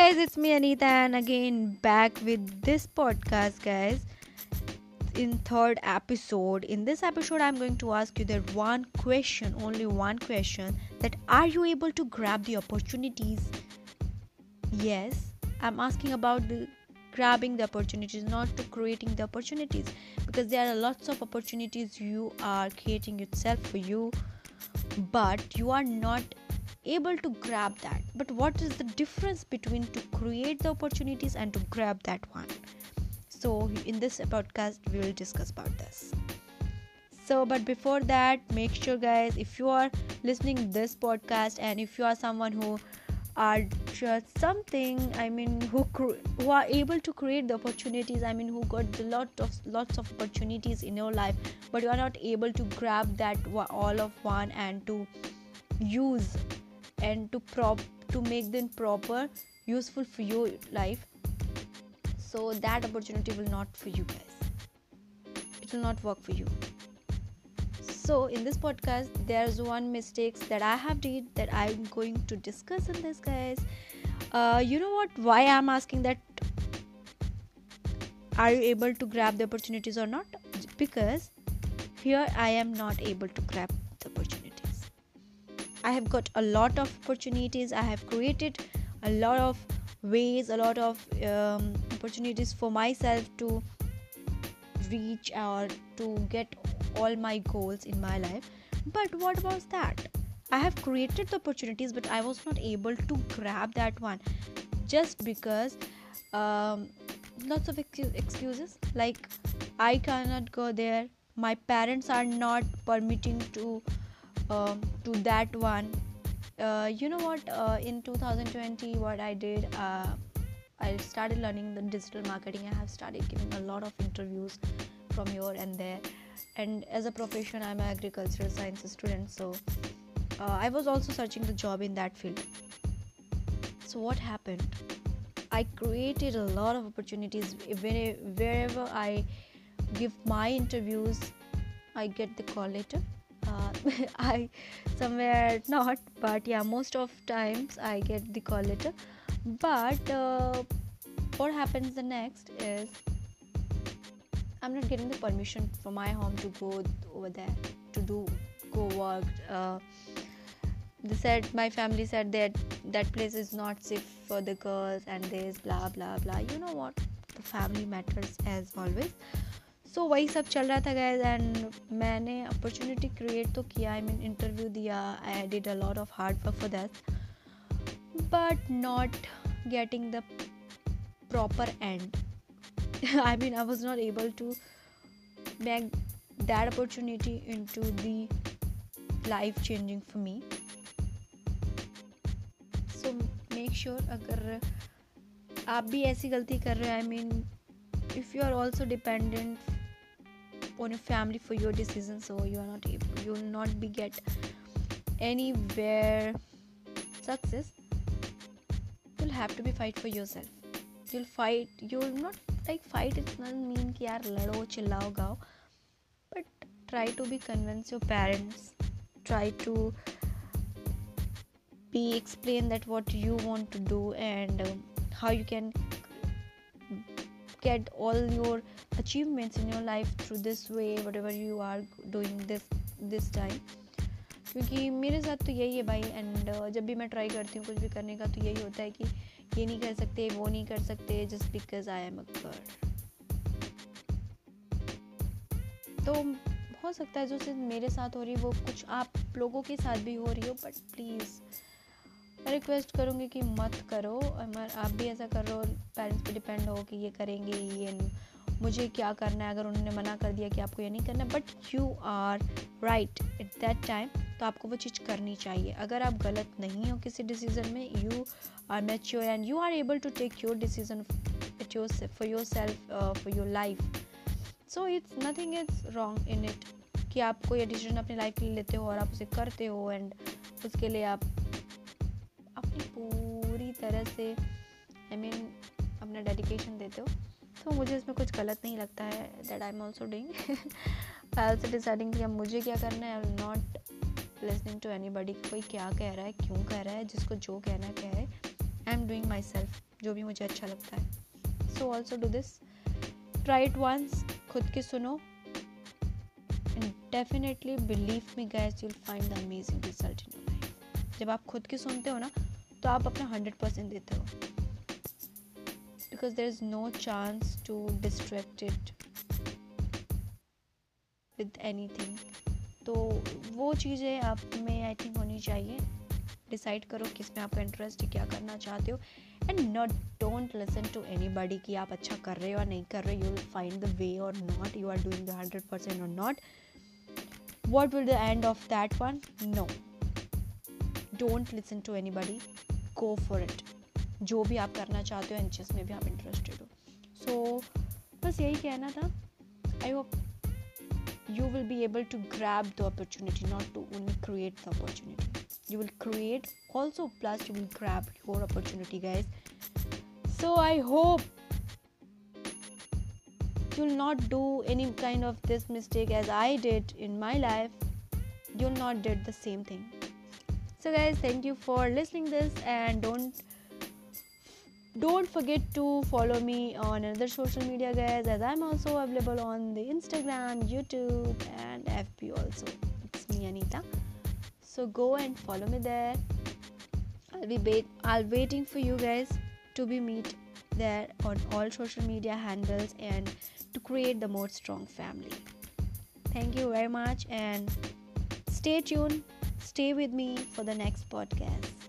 guys, it's me Anita and again back with this podcast guys. In third episode, in this episode I'm going to ask you that one question, only one question that are you able to grab the opportunities? Yes, I'm asking about the grabbing the opportunities, not to creating the opportunities because there are lots of opportunities you are creating itself for you but you are not able to grab that. But what is the difference between to create the opportunities and to grab that one? So in this podcast we will discuss about this. So but before that make sure guys if you are listening this podcast and if you are someone who are just something i mean who who are able to create the opportunities i mean who got a lot of lots of opportunities in your life but you are not able to grab that all of one and to use and to prop to make them proper useful for your life. So that opportunity will not for you guys. It will not work for you. So in this podcast there's one mistakes that i have did that i'm going to discuss in this guys. Uh, you know what? Why i'm asking that are you able to grab the opportunities or not? Because here i am not able to grab the opportunity I have got a lot of opportunities. I have created a lot of ways, a lot of um, opportunities for myself to reach or to get all my goals in my life. But what about that? I have created the opportunities, but I was not able to grab that one just because um, lots of excuses like I cannot go there, my parents are not permitting to um, to that one. Uh, you know what? Uh, in 2020 what i did uh, i started learning the digital marketing. I have started giving a lot of interviews from here and there. And as a profession i'm an agricultural science student so uh, i was also searching the job in that field. So what happened? I created a lot of opportunities. Wherever i give my interviews i get the call letter. uh, i somewhere not but yeah most of times i get the call letter. But uh, what happens the next is i'm not getting the permission from my home to go over there to do go work. Uh, they said my family said that that place is not safe for the girls and this blah blah blah. You know what? The family matters as always so so, वही सब चल रहा था guys and मैंने opportunity create तो किया I mean interview दिया I did a lot of hard work for that but not getting the proper end. I mean i was not able to make that opportunity into the life changing for me. So make sure अगर आप भी ऐसी गलती कर रहे हो I mean if you are also dependent on your family for your decision so you are not able you will not be get anywhere success you'll have to be fight for yourself you'll fight you'll not like fight it doesn't mean ki yaar lado chillao gao but try to be convince your parents try to be explain that what you want to do and um, how you can get all your achievements in your life through this way whatever you are doing this this time. क्योंकि मेरे साथ तो यही है भाई and uh, जब भी मैं ट्राई करती हूँ कुछ भी करने का तो यही होता है कि ये नहीं कर सकते वो नहीं कर सकते just because I am a girl तो हो सकता है जो सिर्फ़ मेरे साथ हो रही है वो कुछ आप लोगों के साथ भी हो रही हो बट प्लीज़ मैं रिक्वेस्ट करूँगी कि मत करो अगर आप भी ऐसा कर पेरेंट्स पे डिपेंड हो कि ये करेंगे, ये मुझे क्या करना है? अगर उन्होंने मना कर दिया कि आपको ये नहीं करना but you are right at that time तो आपको वो चीज़ करनी चाहिए। अगर आप गलत नहीं हो किसी डिसीज़न में you are mature and you are able to take your decision for yourself for your life so it's nothing is wrong in it कि आप कोई डिसीज़न अपनी लाइफ के लिए लेते हो और आप उसे करते हो एंड उसके लिए आप पूरी तरह से आई I मीन mean, अपना डेडिकेशन देते हो। तो मुझे इसमें कुछ गलत नहीं लगता है that I am also doing I also deciding कि अब मुझे क्या करना है I not listening to anybody कोई क्या कह रहा है क्यों कह रहा है जिसको जो कहना कह रहे I am doing my self जो भी मुझे अच्छा लगता है। So also do this try it once खुद की सुनो। And definitely believe me guys you'll find the amazing result in life जब आप खुद की सुनते हो ना तो आप अपना हंड्रेड परसेंट देते हो। Because there is no chance to distract it with anything तो वो चीज़ें आप में आई थिंक होनी चाहिए। डिसाइड करो किसमें आपका इंटरेस्ट है, क्या करना चाहते हो। And not don't listen to anybody कि आप अच्छा कर रहे हो या नहीं कर रहे you will find the way और not you are doing the hundred percent और not what will the end of that one no don't listen to anybody go for it जो भी आप करना चाहते हो एन में भी आप इंटरेस्टेड हो। सो so, बस यही कहना था। I hope you will be able to grab the opportunity not to only create the opportunity you will create also plus you will grab your opportunity guys so I hope you'll not do any kind of this mistake as I did in my life you'll not did the same thing so guys thank you for listening this and don't don't forget to follow me on another social media guys as i'm also available on the instagram youtube and fb also. It's me anita. So go and follow me there. I'll be i'll waiting for you guys to be meet there on all social media handles and to create the more strong family. Thank you very much and stay tuned stay with me for the next podcast